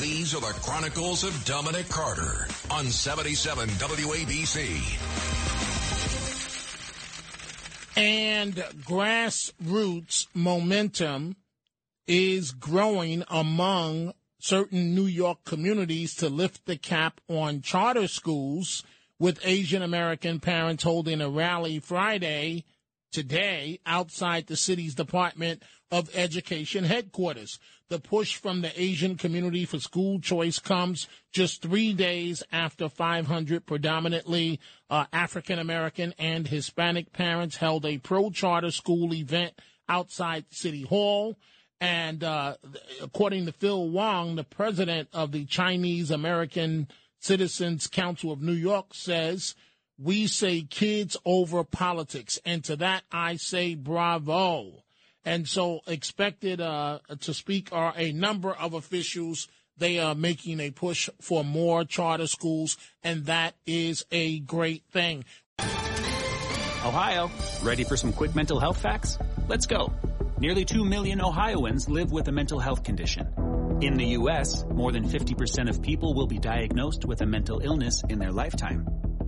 These are the Chronicles of Dominic Carter on 77 WABC. And grassroots momentum is growing among certain New York communities to lift the cap on charter schools, with Asian American parents holding a rally Friday today outside the city's Department of Education headquarters. The push from the Asian community for school choice comes just three days after 500 predominantly uh, African American and Hispanic parents held a pro charter school event outside City Hall. And uh, according to Phil Wong, the president of the Chinese American Citizens Council of New York, says, We say kids over politics. And to that, I say bravo. And so expected uh, to speak are a number of officials. They are making a push for more charter schools, and that is a great thing. Ohio, ready for some quick mental health facts? Let's go. Nearly 2 million Ohioans live with a mental health condition. In the U.S., more than 50% of people will be diagnosed with a mental illness in their lifetime.